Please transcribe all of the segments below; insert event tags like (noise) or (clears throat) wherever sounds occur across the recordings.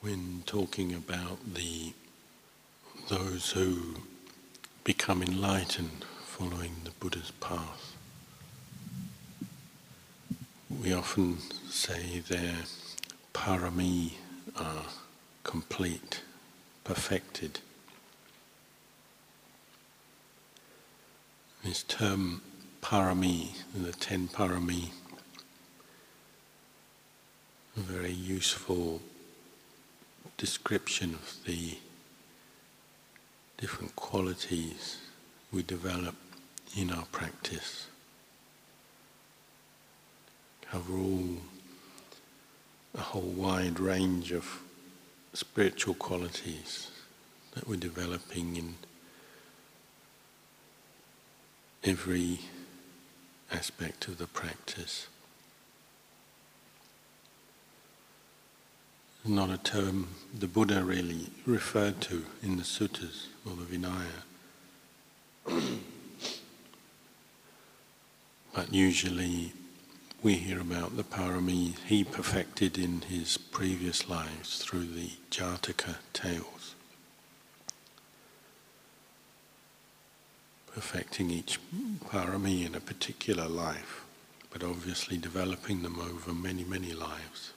when talking about the those who become enlightened following the Buddha's path. We often say their parami are complete, perfected. This term parami, the ten parami, a very useful description of the different qualities we develop in our practice. Cover all a whole wide range of spiritual qualities that we're developing in every aspect of the practice. Not a term the Buddha really referred to in the suttas or the Vinaya. (clears throat) but usually we hear about the parami he perfected in his previous lives through the Jataka tales. Perfecting each parami in a particular life, but obviously developing them over many, many lives.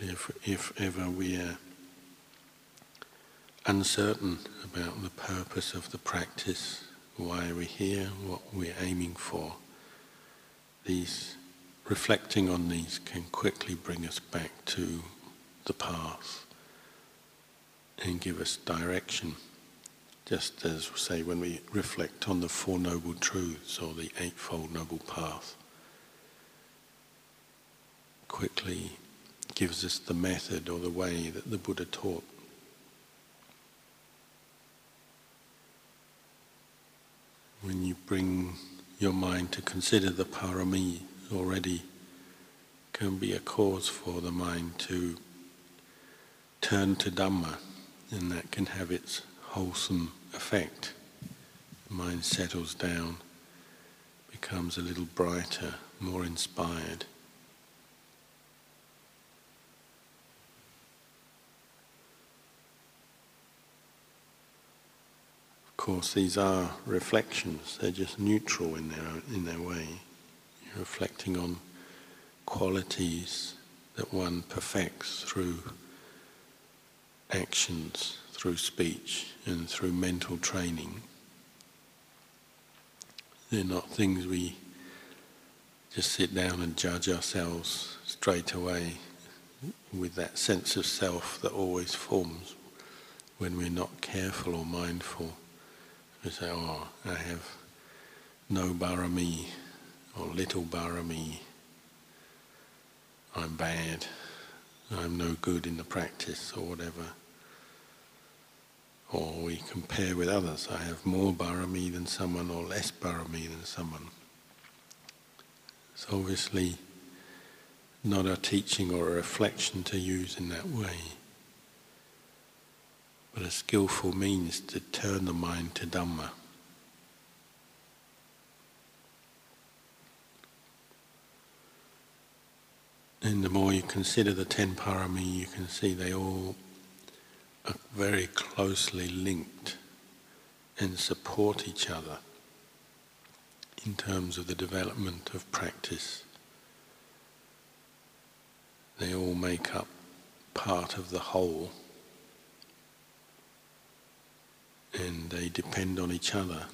If, if ever we are uncertain about the purpose of the practice, why we're here, what we're aiming for, these reflecting on these can quickly bring us back to the path and give us direction. Just as, say, when we reflect on the Four Noble Truths or the Eightfold Noble Path, quickly gives us the method or the way that the Buddha taught. When you bring your mind to consider the parami already can be a cause for the mind to turn to Dhamma and that can have its wholesome effect. The mind settles down, becomes a little brighter, more inspired. Course, these are reflections. They're just neutral in their in their way. You're reflecting on qualities that one perfects through actions, through speech, and through mental training. They're not things we just sit down and judge ourselves straight away with that sense of self that always forms when we're not careful or mindful. We say, oh, I have no barami or little barami. I'm bad. I'm no good in the practice or whatever. Or we compare with others. I have more barami than someone or less barami than someone. It's obviously not a teaching or a reflection to use in that way but a skillful means to turn the mind to Dhamma. And the more you consider the ten parami, you can see they all are very closely linked and support each other in terms of the development of practice. They all make up part of the whole. And they depend on each other.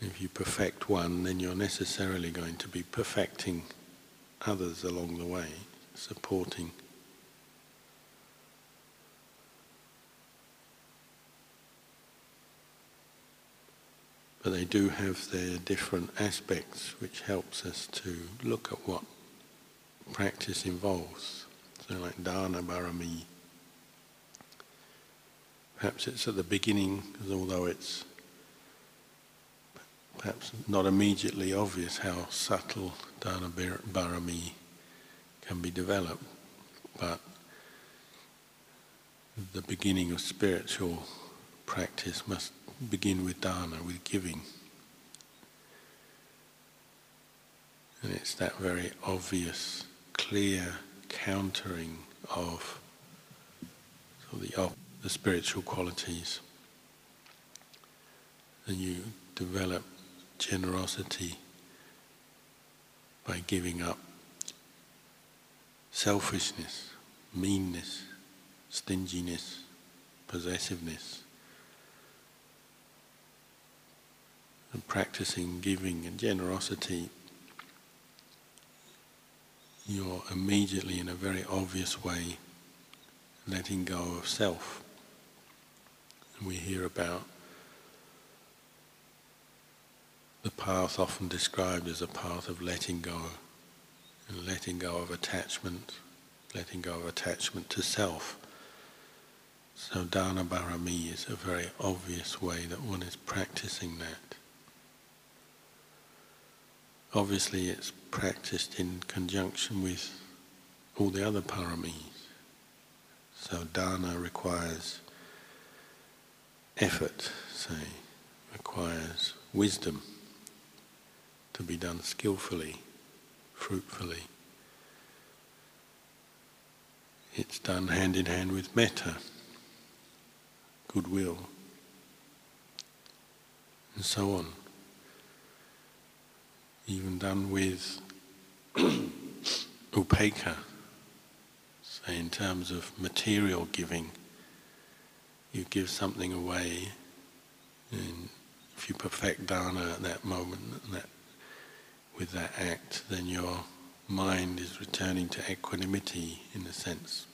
If you perfect one, then you're necessarily going to be perfecting others along the way, supporting. But they do have their different aspects which helps us to look at what practice involves. So like dana barami, Perhaps it's at the beginning, although it's perhaps not immediately obvious how subtle dana barami can be developed, but the beginning of spiritual practice must begin with dana, with giving. And it's that very obvious, clear countering of the, the spiritual qualities. And you develop generosity by giving up selfishness, meanness, stinginess, possessiveness. And practicing giving and generosity, you're immediately, in a very obvious way, letting go of self. And we hear about the path often described as a path of letting go, and letting go of attachment, letting go of attachment to self. So dana barami is a very obvious way that one is practicing that. Obviously it's practiced in conjunction with all the other paramis. So dana requires effort, say, requires wisdom to be done skillfully, fruitfully. It's done hand in hand with metta, goodwill, and so on. Even done with (clears throat) upekkha, say in terms of material giving, you give something away, and if you perfect dana at that moment, that with that act, then your mind is returning to equanimity in a sense.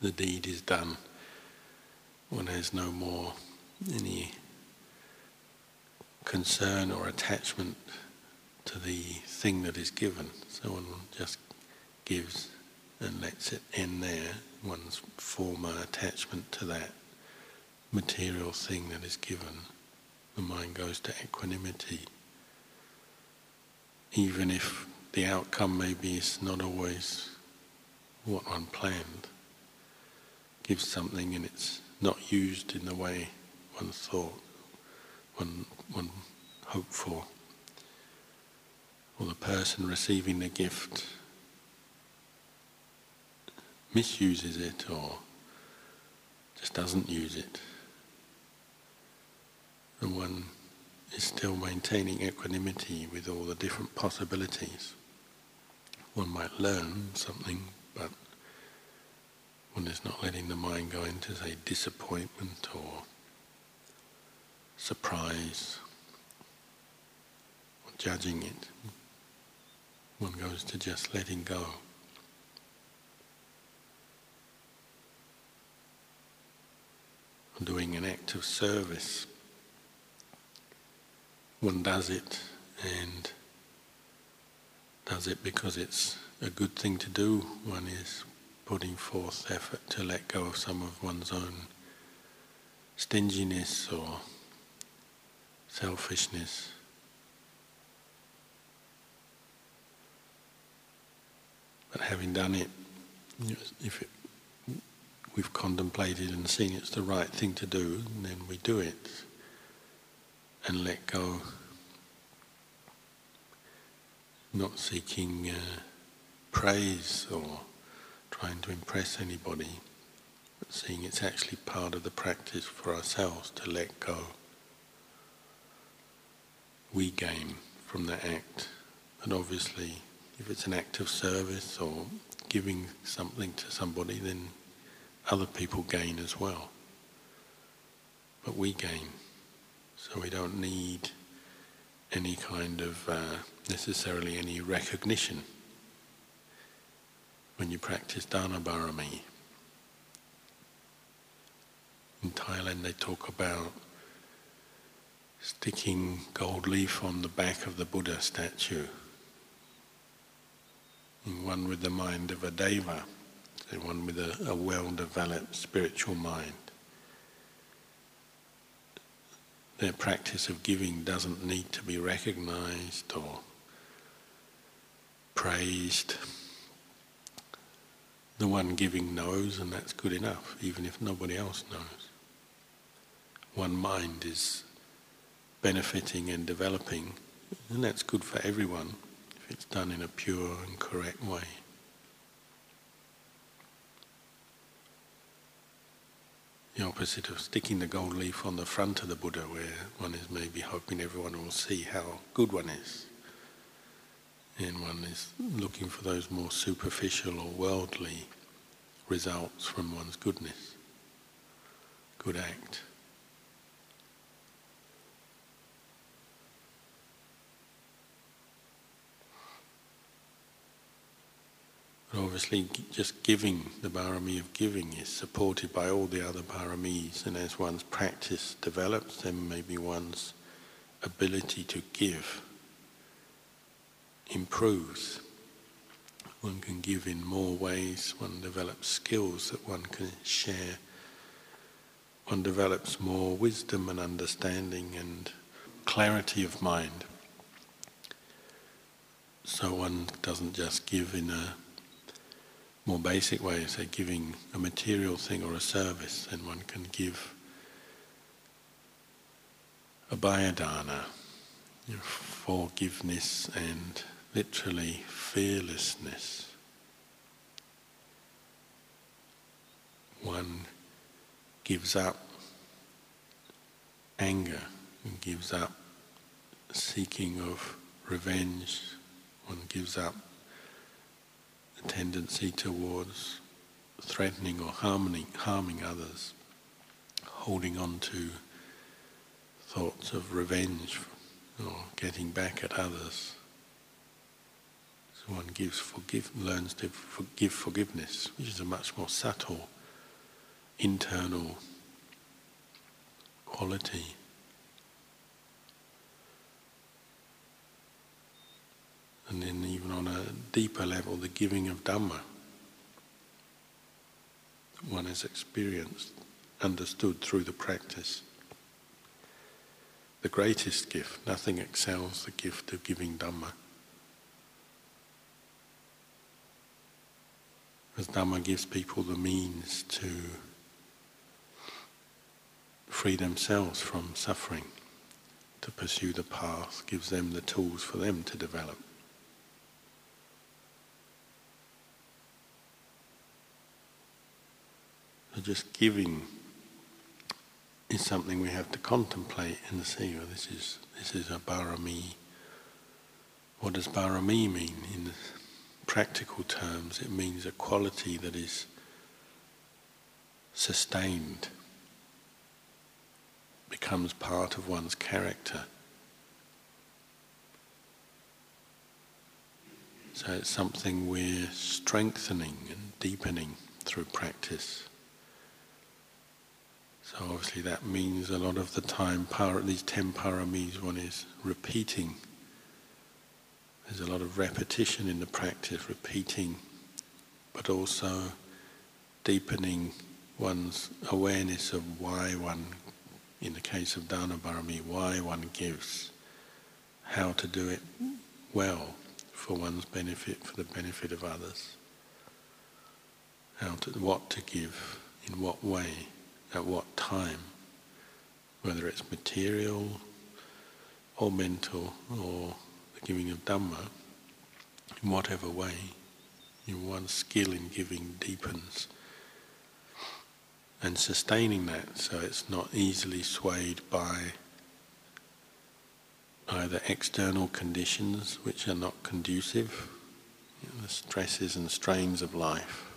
The deed is done. One has no more any concern or attachment to the thing that is given. So one just gives and lets it end there, one's former attachment to that material thing that is given. The mind goes to equanimity even if the outcome maybe is not always what one planned. Gives something and it's not used in the way one thought, one, one hoped for. Or the person receiving the gift misuses it or just doesn't use it. And one is still maintaining equanimity with all the different possibilities. One might learn something, but one is not letting the mind go into, say, disappointment or surprise or judging it. One goes to just letting go. Doing an act of service one does it and does it because it's a good thing to do. One is putting forth effort to let go of some of one's own stinginess or selfishness. But having done it, if it, we've contemplated and seen it's the right thing to do, and then we do it and let go. Not seeking uh, praise or trying to impress anybody, but seeing it's actually part of the practice for ourselves to let go. We gain from that act, and obviously, if it's an act of service or giving something to somebody, then other people gain as well. But we gain. So we don't need any kind of uh, necessarily any recognition when you practice dana barami. In Thailand, they talk about sticking gold leaf on the back of the Buddha statue. One with the mind of a deva, so one with a, a well-developed spiritual mind their practice of giving doesn't need to be recognized or praised. The one giving knows, and that's good enough, even if nobody else knows. one mind is benefiting and developing, and that's good for everyone if it's done in a pure and correct way. The opposite of sticking the gold leaf on the front of the Buddha, where one is maybe hoping everyone will see how good one is. And one is looking for those more superficial or worldly results from one's goodness, good act. But obviously, just giving, the barami of giving, is supported by all the other paramis, and as one's practice develops, then maybe one's ability to give improves. One can give in more ways, one develops skills that one can share, one develops more wisdom and understanding and clarity of mind. So one doesn't just give in a more basic way, say giving a material thing or a service, then one can give abhayadana, you know, forgiveness and literally fearlessness. One gives up anger and gives up seeking of revenge, one gives up a tendency towards threatening or harming, harming others, holding on to thoughts of revenge or getting back at others. So one gives forgive, learns to forgive forgiveness, which is a much more subtle internal quality. And then even on a deeper level, the giving of Dhamma. One has experienced, understood through the practice. The greatest gift, nothing excels the gift of giving Dhamma. As Dhamma gives people the means to free themselves from suffering, to pursue the path, gives them the tools for them to develop. So just giving is something we have to contemplate and see. Well, this is this is a barami. What does barami mean in practical terms? It means a quality that is sustained, becomes part of one's character. So it's something we're strengthening and deepening through practice. So obviously that means a lot of the time, para, these ten paramis, one is repeating. There's a lot of repetition in the practice, repeating, but also deepening one's awareness of why one, in the case of Dana Barami, why one gives, how to do it well for one's benefit, for the benefit of others, how to, what to give, in what way at what time, whether it's material or mental or the giving of Dhamma, in whatever way, in one's skill in giving deepens and sustaining that so it's not easily swayed by either external conditions which are not conducive, you know, the stresses and strains of life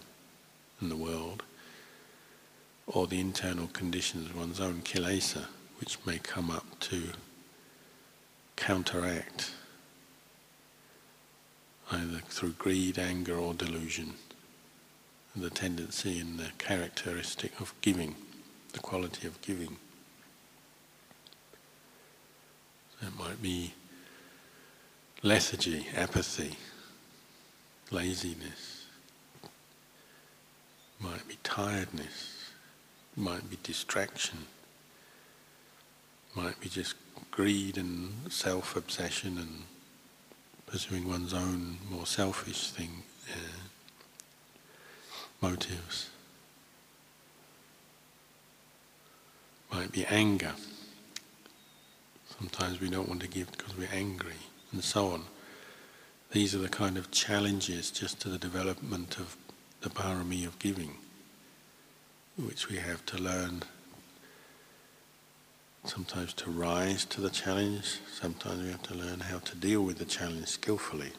in the world, or the internal conditions of one's own kilesa, which may come up to counteract either through greed, anger, or delusion, the tendency and the characteristic of giving, the quality of giving. It might be lethargy, apathy, laziness, it might be tiredness might be distraction, might be just greed and self-obsession and pursuing one's own more selfish thing, uh, motives. Might be anger. Sometimes we don't want to give because we're angry, and so on. These are the kind of challenges just to the development of the parami of giving, which we have to learn sometimes to rise to the challenge, sometimes we have to learn how to deal with the challenge skillfully.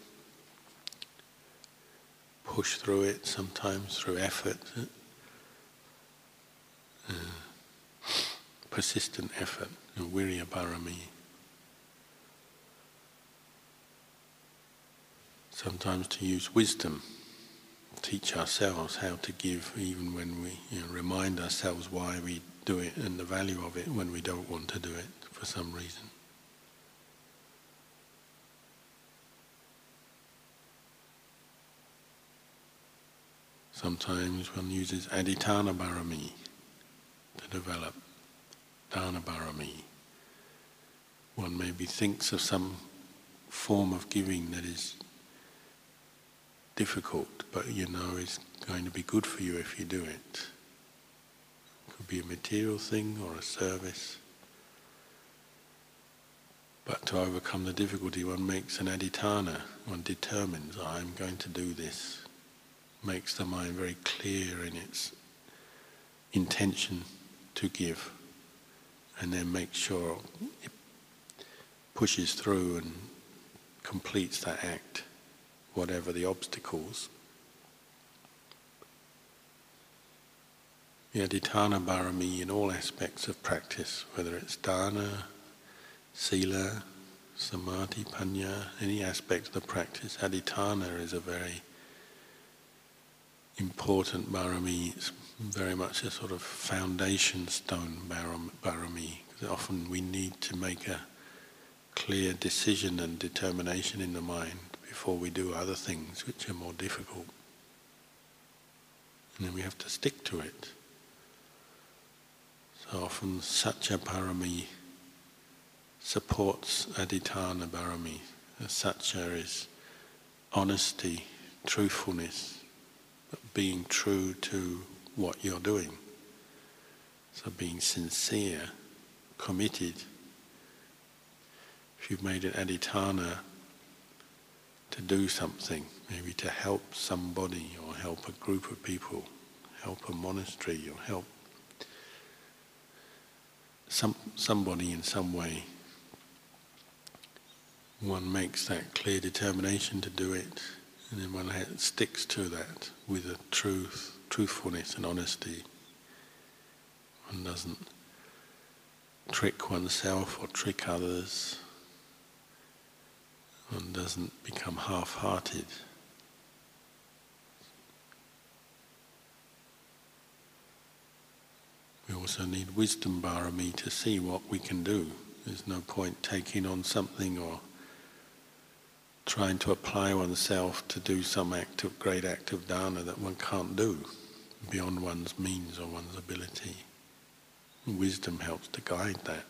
Push through it sometimes through effort, uh, persistent effort, virya parami. Sometimes to use wisdom, teach ourselves how to give even when we you know, remind ourselves why we do it and the value of it when we don't want to do it for some reason. Sometimes one uses adhitthana barami to develop dana barami. One maybe thinks of some form of giving that is difficult, but you know is going to be good for you if you do it could be a material thing or a service. But to overcome the difficulty, one makes an adhitthana, one determines, I'm going to do this. Makes the mind very clear in its intention to give, and then makes sure it pushes through and completes that act, whatever the obstacles. Yaditana Barami in all aspects of practice, whether it's dana, sila, samadhi, panya, any aspect of the practice. Adhitthana is a very important barami. It's very much a sort of foundation stone barami. Often we need to make a clear decision and determination in the mind before we do other things which are more difficult. And then we have to stick to it. So often Satya Parami supports Adhitthana Parami. Satya is honesty, truthfulness, being true to what you're doing. So being sincere, committed. If you've made an adhitthana to do something, maybe to help somebody or help a group of people, help a monastery or help some, somebody in some way, one makes that clear determination to do it, and then one sticks to that with a truth, truthfulness and honesty. One doesn't trick oneself or trick others. One doesn't become half-hearted. We also need wisdom barami to see what we can do. There's no point taking on something or trying to apply oneself to do some act of great act of dana that one can't do beyond one's means or one's ability. Wisdom helps to guide that.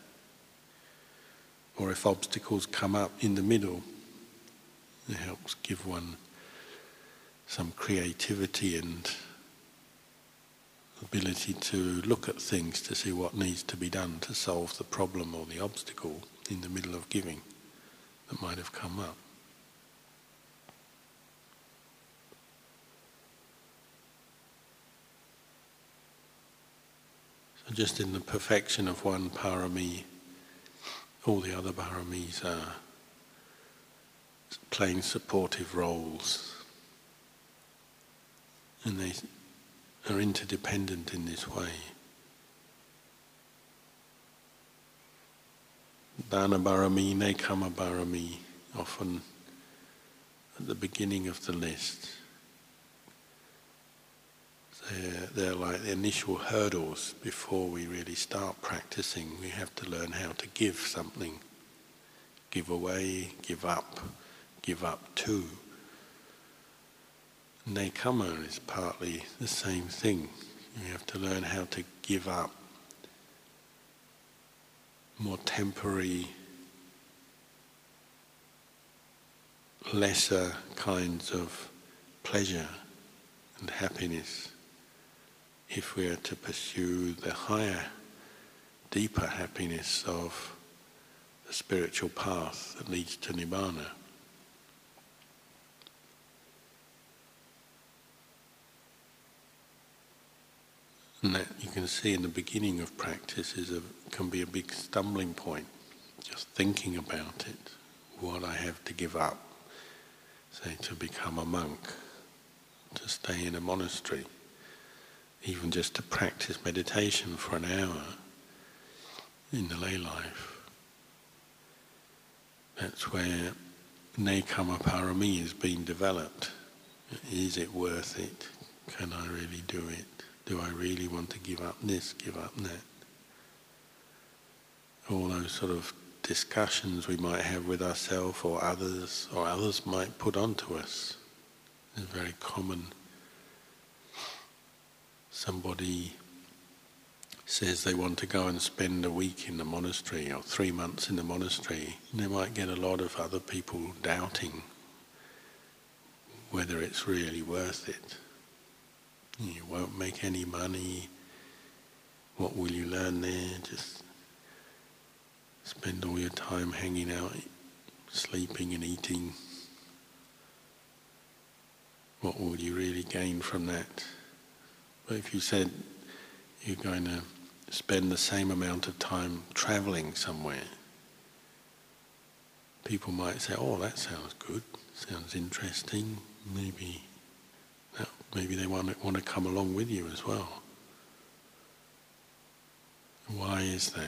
Or if obstacles come up in the middle, it helps give one some creativity and ability to look at things to see what needs to be done to solve the problem or the obstacle in the middle of giving that might have come up. So just in the perfection of one parami, all the other paramis are playing supportive roles. And they are interdependent in this way. Dana Barami, Nekkhamma Barami, often at the beginning of the list. They're, they're like the initial hurdles before we really start practicing. We have to learn how to give something. Give away, give up, give up to. Nekkhamma is partly the same thing. You have to learn how to give up more temporary, lesser kinds of pleasure and happiness if we are to pursue the higher deeper happiness of the spiritual path that leads to nibbana. And that you can see in the beginning of practice is a, can be a big stumbling point. Just thinking about it, what I have to give up, say to become a monk, to stay in a monastery, even just to practice meditation for an hour in the lay life. That's where Nekkhamma Parami is being developed. Is it worth it? Can I really do it? Do I really want to give up this, give up that? All those sort of discussions we might have with ourselves or others, or others might put onto us. is very common. Somebody says they want to go and spend a week in the monastery or three months in the monastery, they might get a lot of other people doubting whether it's really worth it. You won't make any money. What will you learn there? Just spend all your time hanging out, sleeping and eating. What will you really gain from that? But if you said you're going to spend the same amount of time traveling somewhere, people might say, oh, that sounds good, sounds interesting, maybe maybe they want to, want to come along with you as well. Why is that?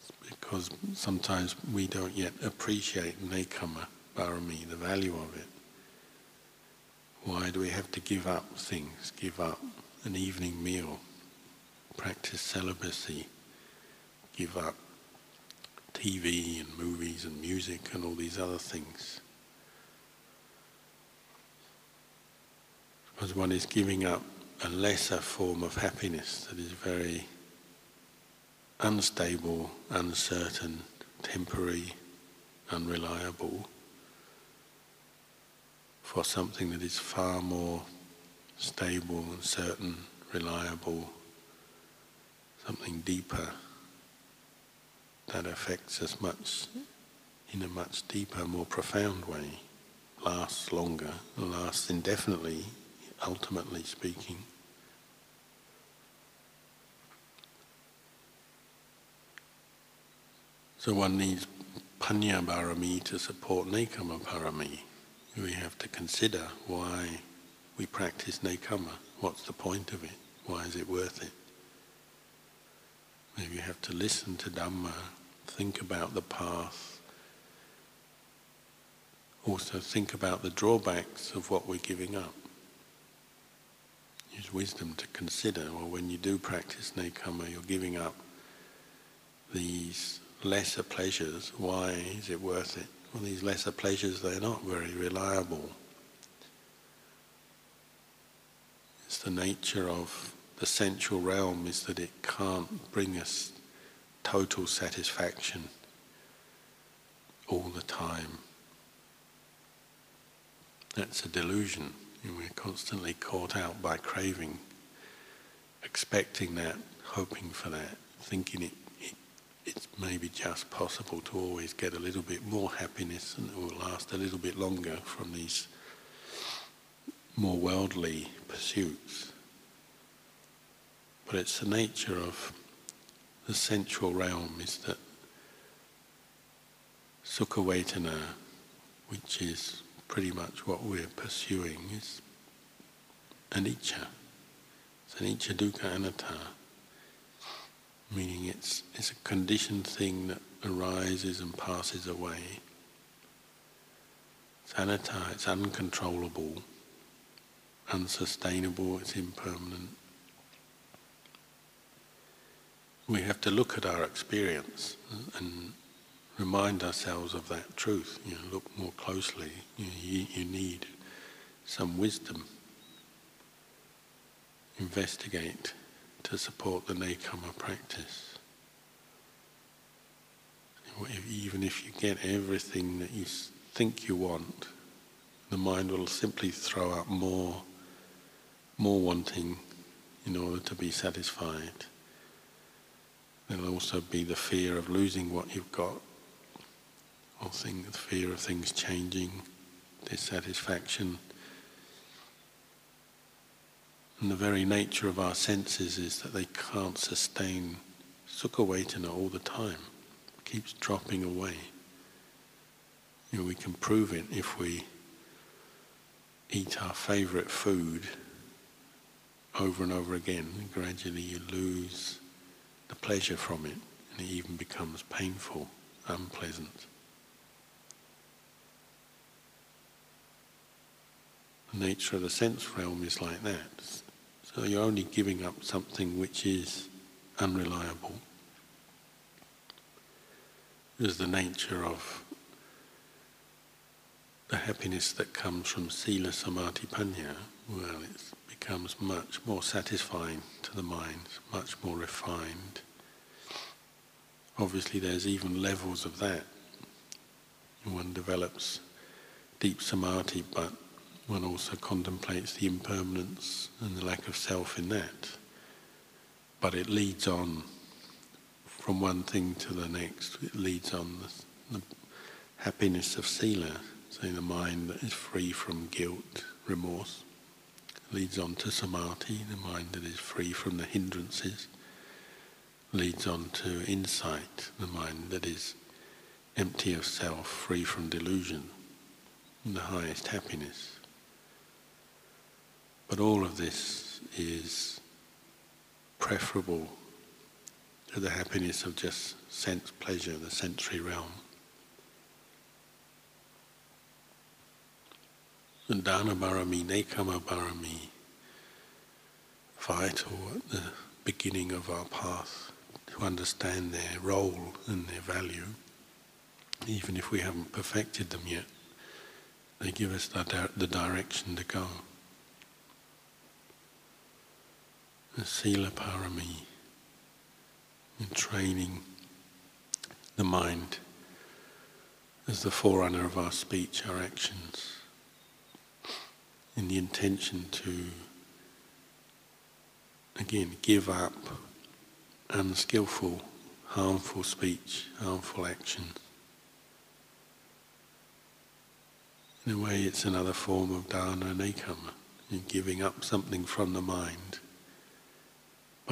It's because sometimes we don't yet appreciate nekkhamma parami, the value of it. Why do we have to give up things, give up an evening meal, practice celibacy, give up TV and movies and music and all these other things? Because one is giving up a lesser form of happiness that is very unstable, uncertain, temporary, unreliable, for something that is far more stable and certain, reliable, something deeper that affects us much in a much deeper, more profound way, lasts longer, lasts indefinitely ultimately speaking. So one needs panya barami to support nekkhamma parami. We have to consider why we practice nekkhamma. What's the point of it? Why is it worth it? Maybe you have to listen to Dhamma, think about the path, also think about the drawbacks of what we're giving up use wisdom to consider, well, when you do practice nekkhamma, you're giving up these lesser pleasures. Why is it worth it? Well, these lesser pleasures, they're not very reliable. It's the nature of the sensual realm is that it can't bring us total satisfaction all the time. That's a delusion. We're constantly caught out by craving, expecting that, hoping for that, thinking it, it, it's maybe just possible to always get a little bit more happiness and it will last a little bit longer from these more worldly pursuits. But it's the nature of the sensual realm is that sukha which is pretty much what we're pursuing is anicca. It's anicca dukkha anatta, meaning it's, it's a conditioned thing that arises and passes away. It's anatta, it's uncontrollable, unsustainable, it's impermanent. We have to look at our experience and remind ourselves of that truth. You know, look more closely. You, you, need some wisdom. Investigate to support the nekkhamma practice. Even if you get everything that you think you want, the mind will simply throw up more, more wanting in order to be satisfied There'll also be the fear of losing what you've got, or thing, the fear of things changing, dissatisfaction. And the very nature of our senses is that they can't sustain sukha vedana all the time. It keeps dropping away. You know, we can prove it if we eat our favorite food over and over again, and gradually you lose the pleasure from it, and it even becomes painful, unpleasant. The nature of the sense realm is like that. So you're only giving up something which is unreliable. Is the nature of the happiness that comes from sila samadhi panya. Well, it becomes much more satisfying to the mind, much more refined. Obviously, there's even levels of that. One develops deep samadhi, but one also contemplates the impermanence and the lack of self in that. But it leads on from one thing to the next. It leads on the, the happiness of sila, so the mind that is free from guilt, remorse. Leads on to samadhi, the mind that is free from the hindrances. Leads on to insight, the mind that is empty of self, free from delusion, the highest happiness. But all of this is preferable to the happiness of just sense pleasure, the sensory realm. And dana barami, nekkhamma barami, vital at the beginning of our path to understand their role and their value. Even if we haven't perfected them yet, they give us the, the direction to go. The Sila Parami, in training the mind as the forerunner of our speech, our actions, in the intention to, again, give up unskillful, harmful speech, harmful actions. In a way, it's another form of dana nekkhamma, in giving up something from the mind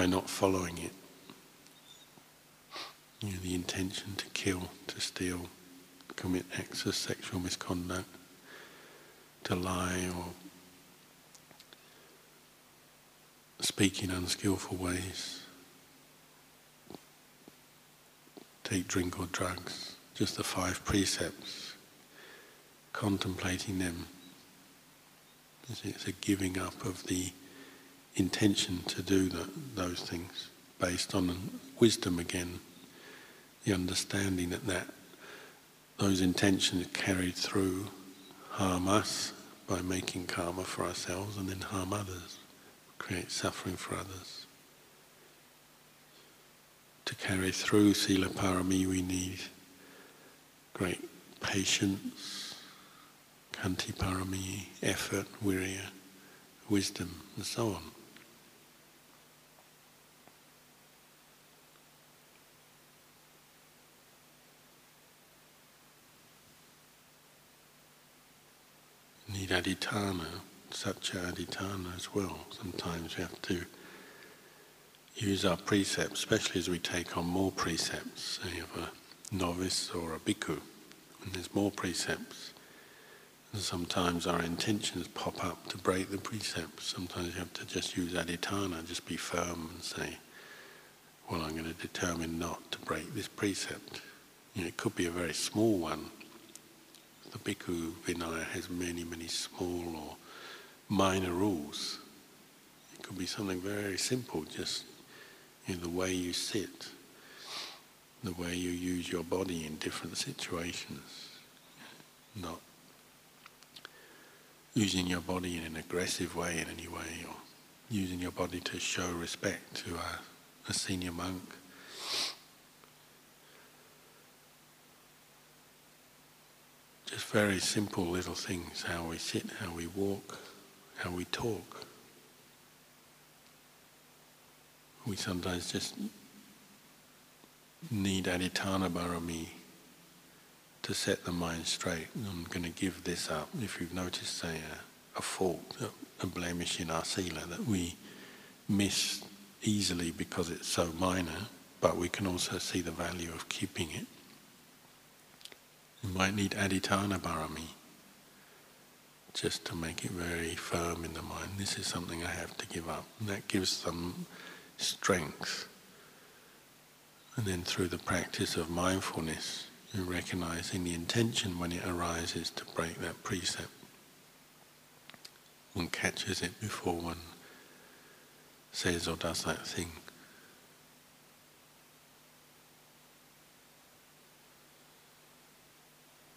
by not following it. You know, the intention to kill, to steal, commit acts of sexual misconduct, to lie or speak in unskillful ways, take drink or drugs, just the five precepts, contemplating them. It's a giving up of the intention to do that, those things based on wisdom again, the understanding that, that those intentions carried through harm us by making karma for ourselves and then harm others, create suffering for others. To carry through Sila Parami we need great patience, Khanti Parami, effort, virya, wisdom and so on. Need adhitthana, such adhitthana as well. Sometimes we have to use our precepts, especially as we take on more precepts, say of a novice or a bhikkhu, and there's more precepts. And sometimes our intentions pop up to break the precepts. Sometimes you have to just use adhitthana, just be firm and say, well, I'm going to determine not to break this precept. You know, it could be a very small one, the Bhikkhu Vinaya has many, many small or minor rules. It could be something very simple, just know, the way you sit, the way you use your body in different situations, not using your body in an aggressive way in any way, or using your body to show respect to a, a senior monk Just very simple little things how we sit, how we walk, how we talk. We sometimes just need adhitthana barami to set the mind straight. I'm going to give this up. If you've noticed, say, a, a fault, a, a blemish in our sila that we miss easily because it's so minor, but we can also see the value of keeping it. You might need adhitthana barami just to make it very firm in the mind. This is something I have to give up. And that gives some strength. And then through the practice of mindfulness, you're recognizing the intention when it arises to break that precept. One catches it before one says or does that thing.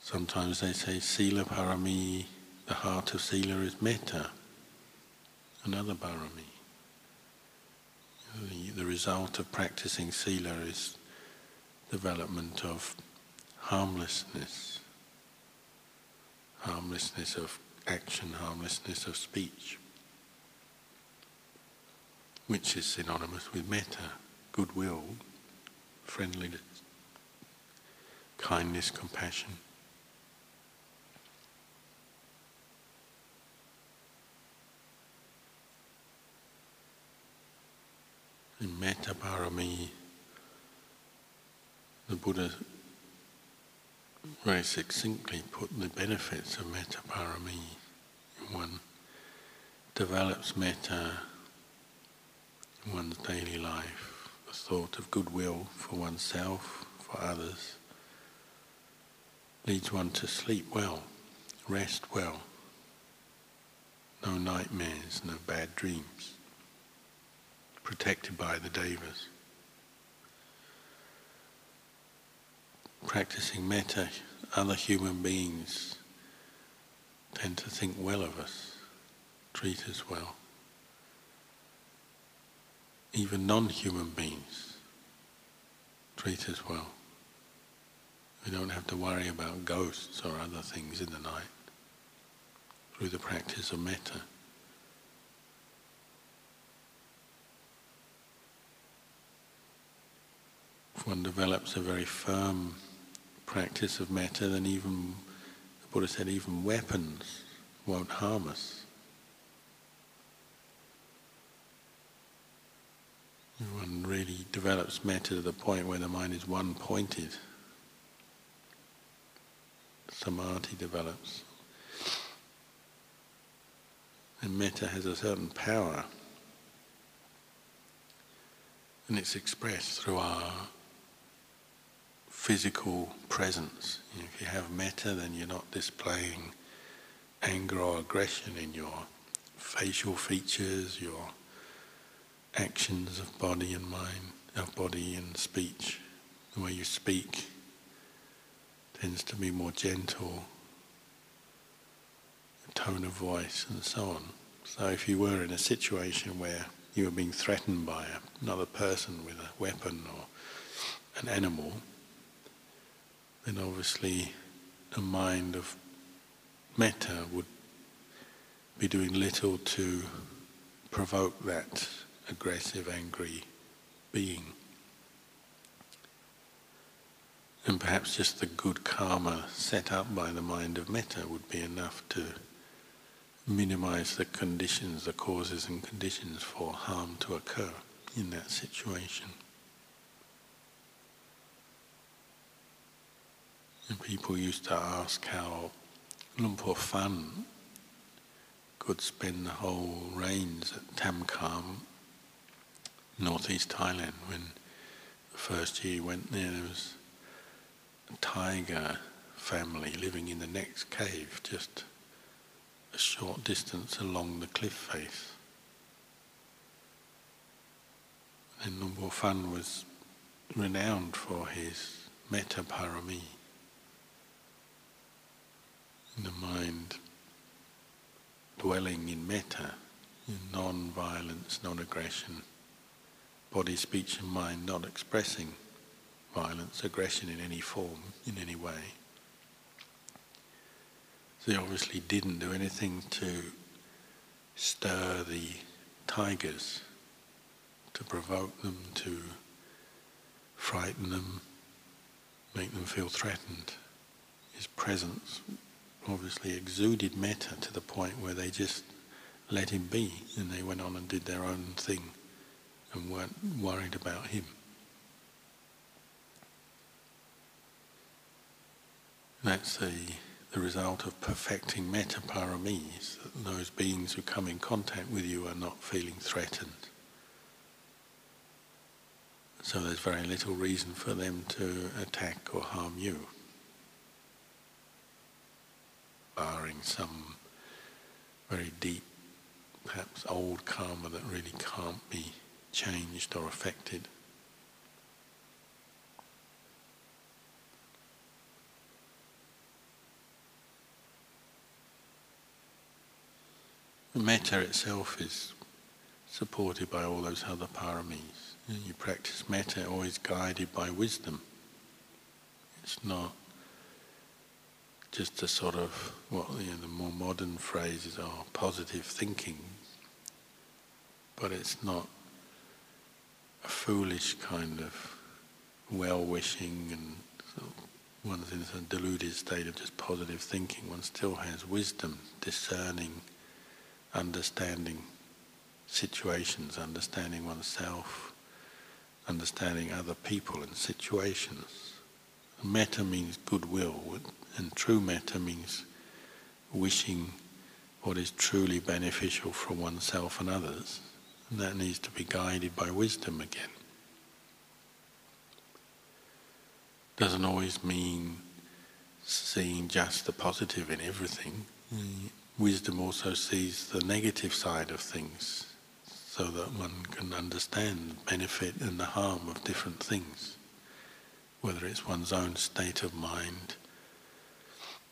Sometimes they say Sila Parami, the heart of Sila is Metta, another Parami. The, the result of practicing Sila is development of harmlessness, harmlessness of action, harmlessness of speech, which is synonymous with metta, goodwill, friendliness, kindness, compassion. In Metta Parami, the Buddha very succinctly put the benefits of metta parami. One develops metta in one's daily life, the thought of goodwill for oneself, for others, leads one to sleep well, rest well, no nightmares, no bad dreams, protected by the devas. practicing metta, other human beings tend to think well of us, treat us well. Even non-human beings treat us well. We don't have to worry about ghosts or other things in the night through the practice of metta. If one develops a very firm practice of metta, then even, the Buddha said, even weapons won't harm us. One really develops metta to the point where the mind is one-pointed. Samadhi develops. And metta has a certain power. And it's expressed through our physical presence. If you have metta, then you're not displaying anger or aggression in your facial features, your actions of body and mind, of body and speech. The way you speak tends to be more gentle, tone of voice and so on. So if you were in a situation where you were being threatened by another person with a weapon or an animal, then obviously the mind of metta would be doing little to provoke that aggressive, angry being. And perhaps just the good karma set up by the mind of metta would be enough to minimize the conditions, the causes and conditions for harm to occur in that situation. People used to ask how Luang Pu Fan could spend the whole rains at Tham Kham, northeast Thailand. When the first year he went there, there was a tiger family living in the next cave, just a short distance along the cliff face. And Luang Pu Fan was renowned for his metta parami the mind dwelling in metta, in non-violence, non-aggression, body, speech and mind not expressing violence, aggression in any form, in any way. So he obviously didn't do anything to stir the tigers, to provoke them to frighten them, make them feel threatened. His presence obviously exuded metta to the point where they just let him be and they went on and did their own thing and weren't worried about him. That's the, the result of perfecting metta paramis, that those beings who come in contact with you are not feeling threatened. So there's very little reason for them to attack or harm you, barring some very deep, perhaps old karma that really can't be changed or affected. Metta itself is supported by all those other paramis. You practice metta always guided by wisdom. It's not just a sort of what you know, the more modern phrases are positive thinking, but it's not a foolish kind of well-wishing and one's in a deluded state of just positive thinking. One still has wisdom, discerning understanding situations, understanding oneself, understanding other people and situations. Metta means goodwill, and true metta means wishing what is truly beneficial for oneself and others. And that needs to be guided by wisdom again. Doesn't always mean seeing just the positive in everything. Mm wisdom also sees the negative side of things so that one can understand the benefit and the harm of different things. Whether it's one's own state of mind,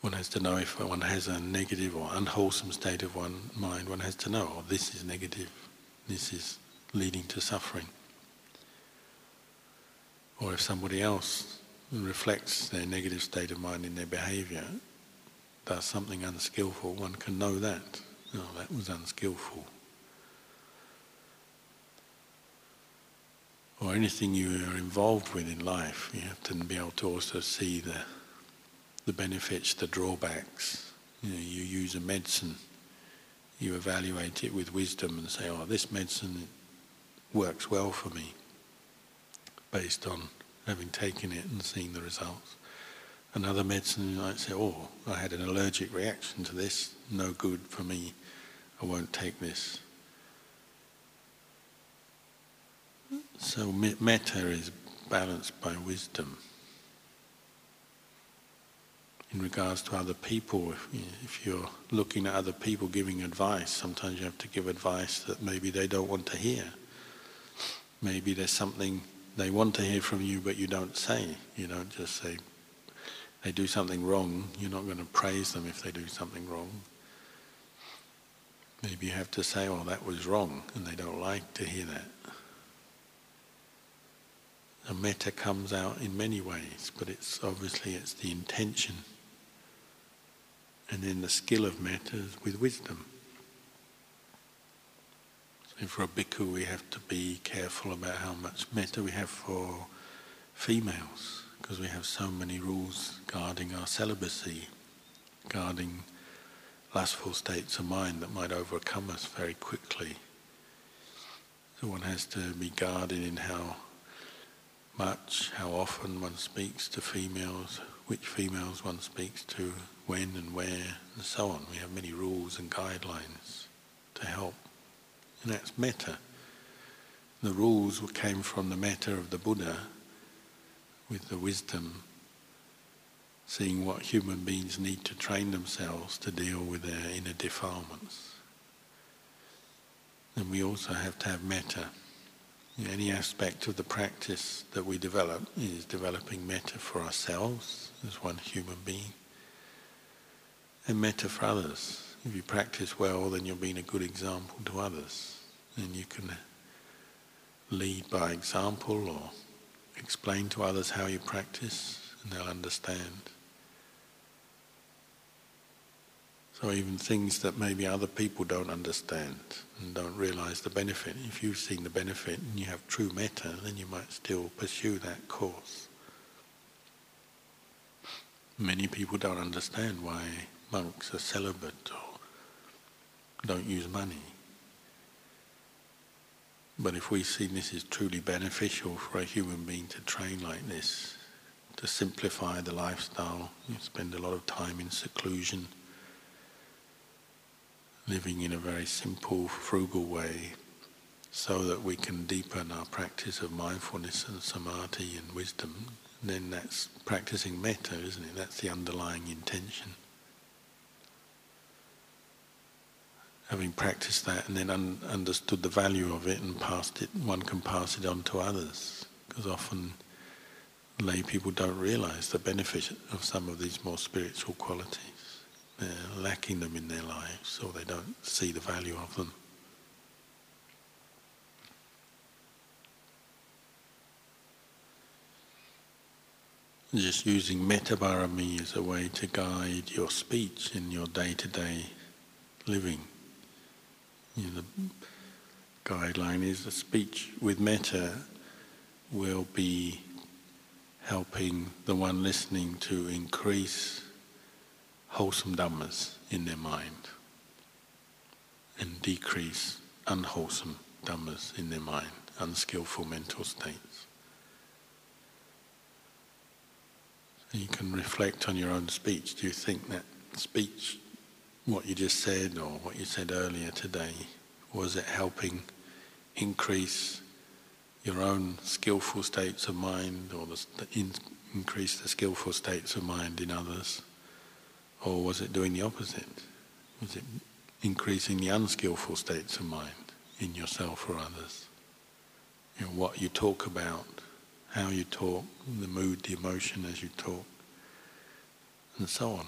one has to know if one has a negative or unwholesome state of one mind, one has to know, oh, this is negative, this is leading to suffering. Or if somebody else reflects their negative state of mind in their behavior, does something unskillful, one can know that. Oh, that was unskillful. Or anything you are involved with in life, you have to be able to also see the, the benefits, the drawbacks. You, know, you use a medicine, you evaluate it with wisdom and say, oh, this medicine works well for me, based on having taken it and seeing the results another medicine, you might say, oh, I had an allergic reaction to this, no good for me, I won't take this. So metta is balanced by wisdom. In regards to other people, if, if you're looking at other people giving advice, sometimes you have to give advice that maybe they don't want to hear. Maybe there's something they want to hear from you, but you don't say. You don't just say, they do something wrong, you're not going to praise them if they do something wrong. Maybe you have to say, oh, that was wrong, and they don't like to hear that. A metta comes out in many ways, but it's obviously it's the intention. And then the skill of metta is with wisdom. So for a bhikkhu we have to be careful about how much metta we have for females because we have so many rules guarding our celibacy, guarding lustful states of mind that might overcome us very quickly. So one has to be guarded in how much, how often one speaks to females, which females one speaks to, when and where, and so on. We have many rules and guidelines to help. And that's metta. The rules came from the metta of the Buddha with the wisdom, seeing what human beings need to train themselves to deal with their inner defilements. And we also have to have metta. Any aspect of the practice that we develop is developing metta for ourselves as one human being and metta for others. If you practice well, then you're being a good example to others. And you can lead by example or explain to others how you practice and they'll understand. So even things that maybe other people don't understand and don't realize the benefit, if you've seen the benefit and you have true metta, then you might still pursue that course. Many people don't understand why monks are celibate or don't use money. But if we see this is truly beneficial for a human being to train like this, to simplify the lifestyle, you spend a lot of time in seclusion, living in a very simple, frugal way, so that we can deepen our practice of mindfulness and samadhi and wisdom, then that's practicing metta, isn't it? That's the underlying intention. Having practiced that and then un- understood the value of it and passed it, one can pass it on to others. Because often lay people don't realize the benefit of some of these more spiritual qualities. They're lacking them in their lives, or they don't see the value of them. Just using metta-barami as a way to guide your speech in your day-to-day living. You know, the guideline is the speech with metta will be helping the one listening to increase wholesome dhammas in their mind and decrease unwholesome dhammas in their mind, unskillful mental states. So you can reflect on your own speech. Do you think that speech, what you just said or what you said earlier today, was it helping increase your own skillful states of mind or the, in, increase the skillful states of mind in others? Or was it doing the opposite? Was it increasing the unskillful states of mind in yourself or others? You know, what you talk about, how you talk, the mood, the emotion as you talk, and so on.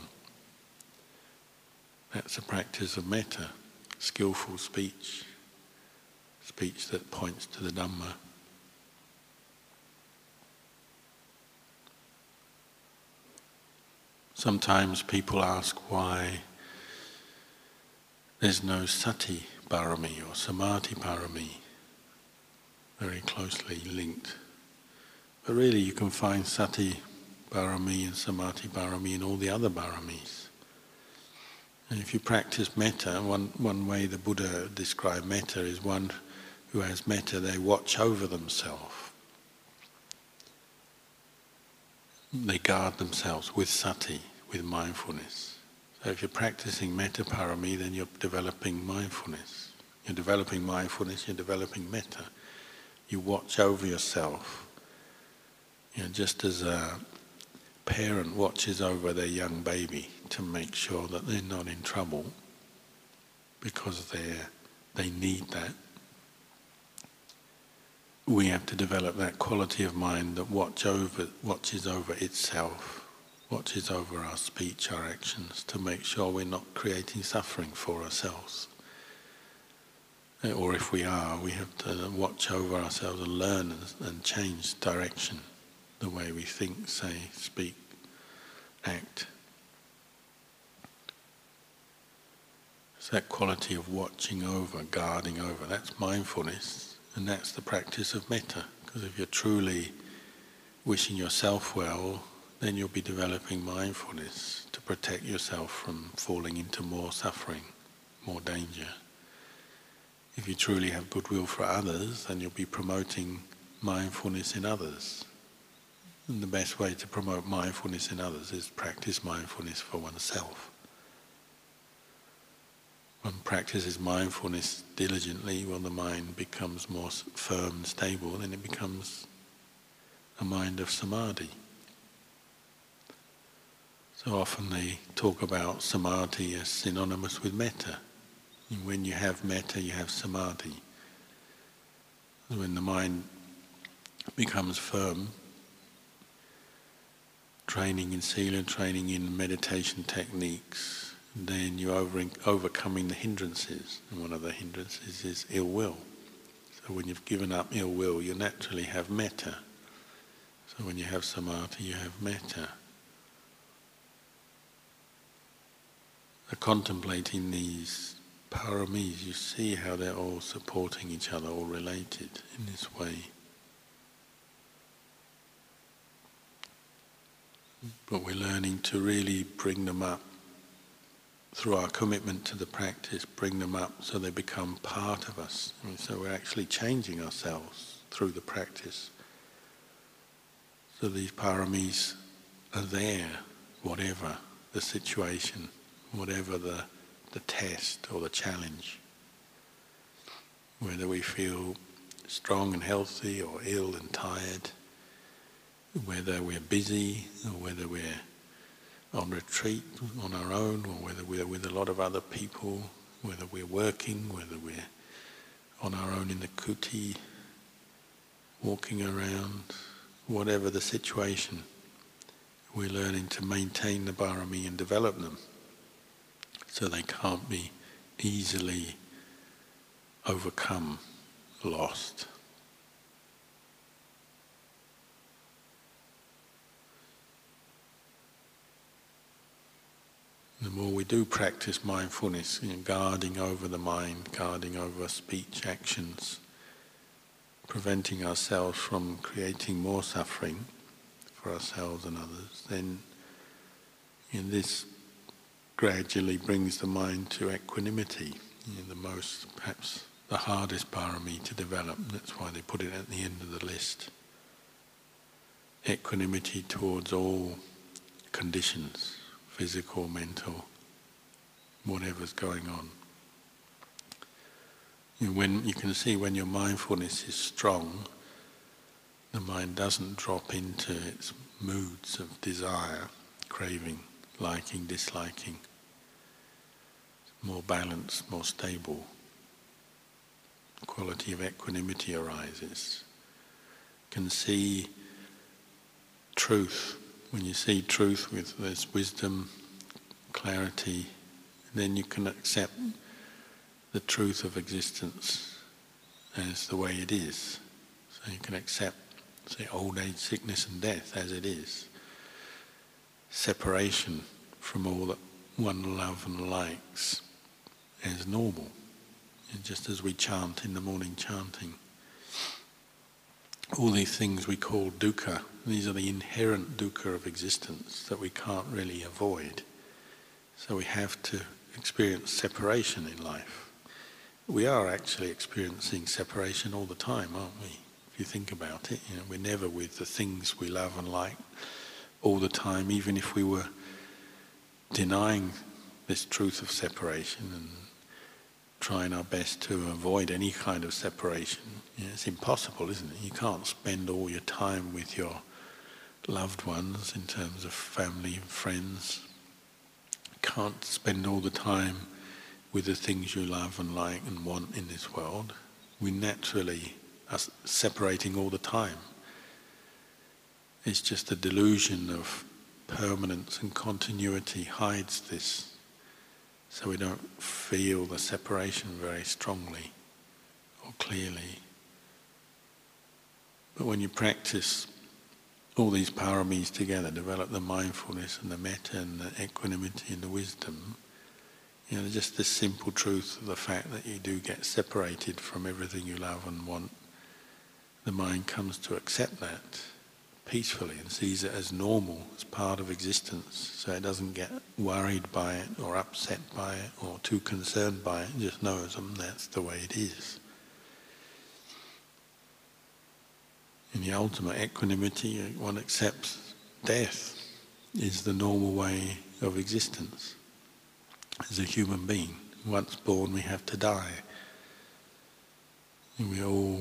That's a practice of metta, skillful speech, speech that points to the Dhamma. Sometimes people ask why there's no sati parami or samadhi parami, very closely linked. But really, you can find sati parami and samadhi parami in all the other paramis. And if you practice metta, one, one way the Buddha described metta is one who has metta, they watch over themselves. They guard themselves with sati with mindfulness. So if you're practicing metta parami, then you're developing mindfulness. You're developing mindfulness, you're developing metta. You watch over yourself. You know, just as a parent watches over their young baby to make sure that they're not in trouble because they they need that. We have to develop that quality of mind that watch over watches over itself watches over our speech, our actions, to make sure we're not creating suffering for ourselves. Or if we are, we have to watch over ourselves and learn and, and change direction, the way we think, say, speak, act. It's that quality of watching over, guarding over, that's mindfulness, and that's the practice of metta. Because if you're truly wishing yourself well, then you'll be developing mindfulness to protect yourself from falling into more suffering, more danger. If you truly have goodwill for others, then you'll be promoting mindfulness in others. And the best way to promote mindfulness in others is practice mindfulness for oneself. One practices mindfulness diligently, when the mind becomes more firm and stable, then it becomes a mind of samadhi. So often they talk about samadhi as synonymous with metta. When you have metta, you have samadhi. When the mind becomes firm, training in sila, training in meditation techniques, then you're over, overcoming the hindrances. And one of the hindrances is ill will. So when you've given up ill will, you naturally have metta. So when you have samatha, you have metta. contemplating these paramis, you see how they're all supporting each other, all related in this way. But we're learning to really bring them up through our commitment to the practice, bring them up so they become part of us. So we're actually changing ourselves through the practice. So these paramis are there, whatever the situation, whatever the, the test or the challenge. Whether we feel strong and healthy or ill and tired, whether we're busy or whether we're on retreat on our own or whether we're with a lot of other people, whether we're working, whether we're on our own in the kuti, walking around, whatever the situation, we're learning to maintain the barami and develop them so they can't be easily overcome, lost. The more we do practice mindfulness, you know, guarding over the mind, guarding over speech, actions, preventing ourselves from creating more suffering for ourselves and others, then in this gradually brings the mind to equanimity, you know, the most, perhaps the hardest parami to develop. That's why they put it at the end of the list. Equanimity towards all conditions physical, mental, whatever's going on. You when you can see when your mindfulness is strong, the mind doesn't drop into its moods of desire, craving, liking, disliking. It's more balanced, more stable. Quality of equanimity arises. You can see truth when you see truth with this wisdom, clarity, then you can accept the truth of existence as the way it is. So you can accept, say, old age, sickness, and death as it is. Separation from all that one loves and likes as normal. And just as we chant in the morning chanting, all these things we call dukkha, these are the inherent dukkha of existence that we can't really avoid. So we have to experience separation in life. We are actually experiencing separation all the time, aren't we? If you think about it, you know, we're never with the things we love and like all the time, even if we were denying this truth of separation and trying our best to avoid any kind of separation. You know, it's impossible, isn't it? You can't spend all your time with your loved ones in terms of family and friends. Can't spend all the time with the things you love and like and want in this world. We naturally are separating all the time. It's just the delusion of permanence and continuity hides this so we don't feel the separation very strongly or clearly. But when you practice all these paramis together, develop the mindfulness and the metta and the equanimity and the wisdom, you know, just the simple truth of the fact that you do get separated from everything you love and want, the mind comes to accept that peacefully and sees it as normal, as part of existence, so it doesn't get worried by it or upset by it or too concerned by it, it just knows that's the way it is. In the ultimate equanimity, one accepts death is the normal way of existence. As a human being, once born we have to die. And we all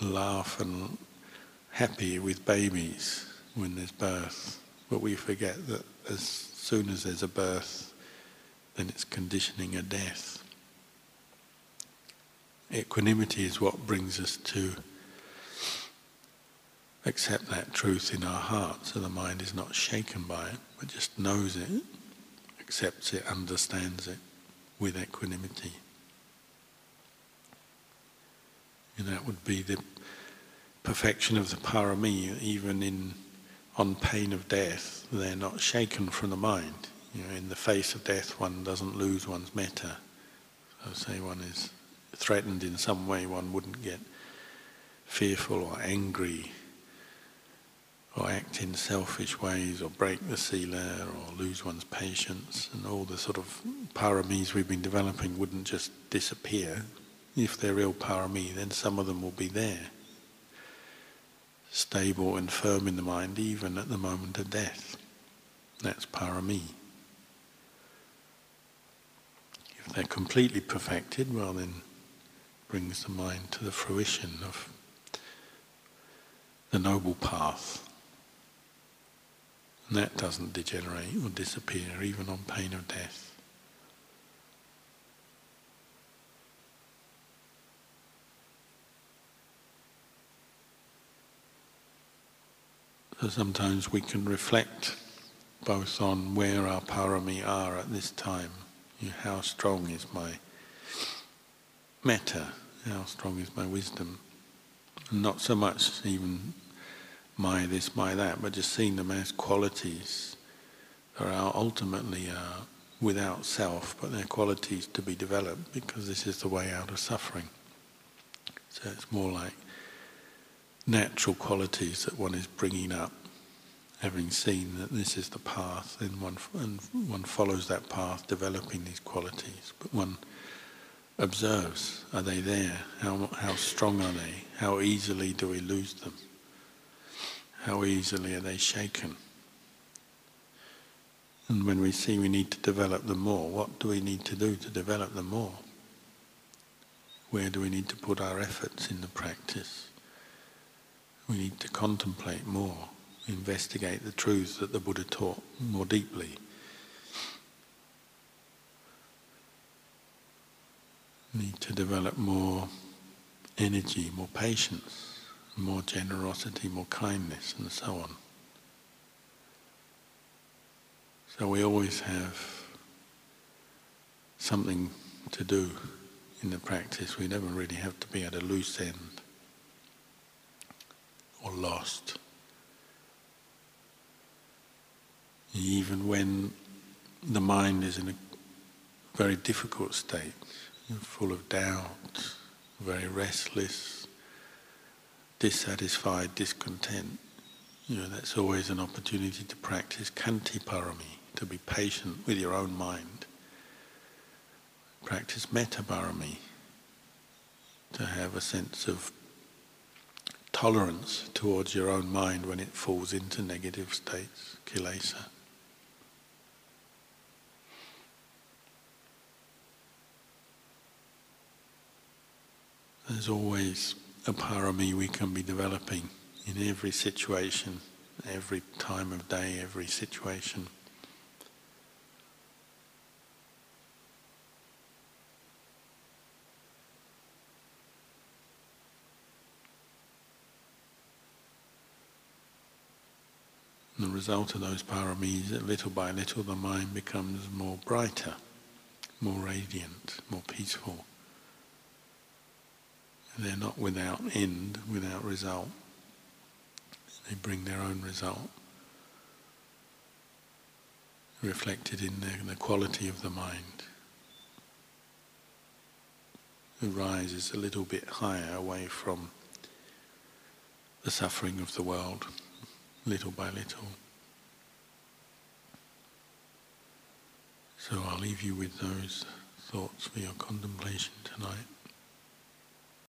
laugh and happy with babies when there's birth, but we forget that as soon as there's a birth, then it's conditioning a death. Equanimity is what brings us to accept that truth in our heart so the mind is not shaken by it, but just knows it, accepts it, understands it with equanimity. And that would be the perfection of the parami, even in on pain of death, they're not shaken from the mind. You know, in the face of death, one doesn't lose one's metta. So, say one is threatened in some way, one wouldn't get fearful or angry or act in selfish ways or break the sila or lose one's patience and all the sort of paramis we've been developing wouldn't just disappear. If they're real parami, then some of them will be there, stable and firm in the mind even at the moment of death. That's parami. If they're completely perfected, well then brings the mind to the fruition of the noble path. And that doesn't degenerate or disappear even on pain of death. So sometimes we can reflect both on where our parami are at this time. You know, how strong is my metta? How strong is my wisdom? And not so much even my this, my that, but just seeing them as qualities that are ultimately uh, without self, but they're qualities to be developed because this is the way out of suffering. So it's more like natural qualities that one is bringing up, having seen that this is the path, and one and one follows that path, developing these qualities. But one observes: Are they there? How how strong are they? How easily do we lose them? How easily are they shaken? And when we see we need to develop them more, what do we need to do to develop them more? Where do we need to put our efforts in the practice? We need to contemplate more, investigate the truths that the Buddha taught more deeply. Need to develop more energy, more patience, more generosity, more kindness, and so on. So we always have something to do in the practice. We never really have to be at a loose end or lost. Even when the mind is in a very difficult state, full of doubt, very restless, dissatisfied, discontent, you know, that's always an opportunity to practice khanti parami, to be patient with your own mind. Practice metta parami, to have a sense of tolerance towards your own mind when it falls into negative states, kilesa. There's always a parami we can be developing in every situation, every time of day, every situation. The result of those paramis, that little by little the mind becomes more brighter, more radiant, more peaceful. They're not without end, without result. They bring their own result, reflected in the, the quality of the mind. It rises a little bit higher away from the suffering of the world, little by little. So I'll leave you with those thoughts for your contemplation tonight.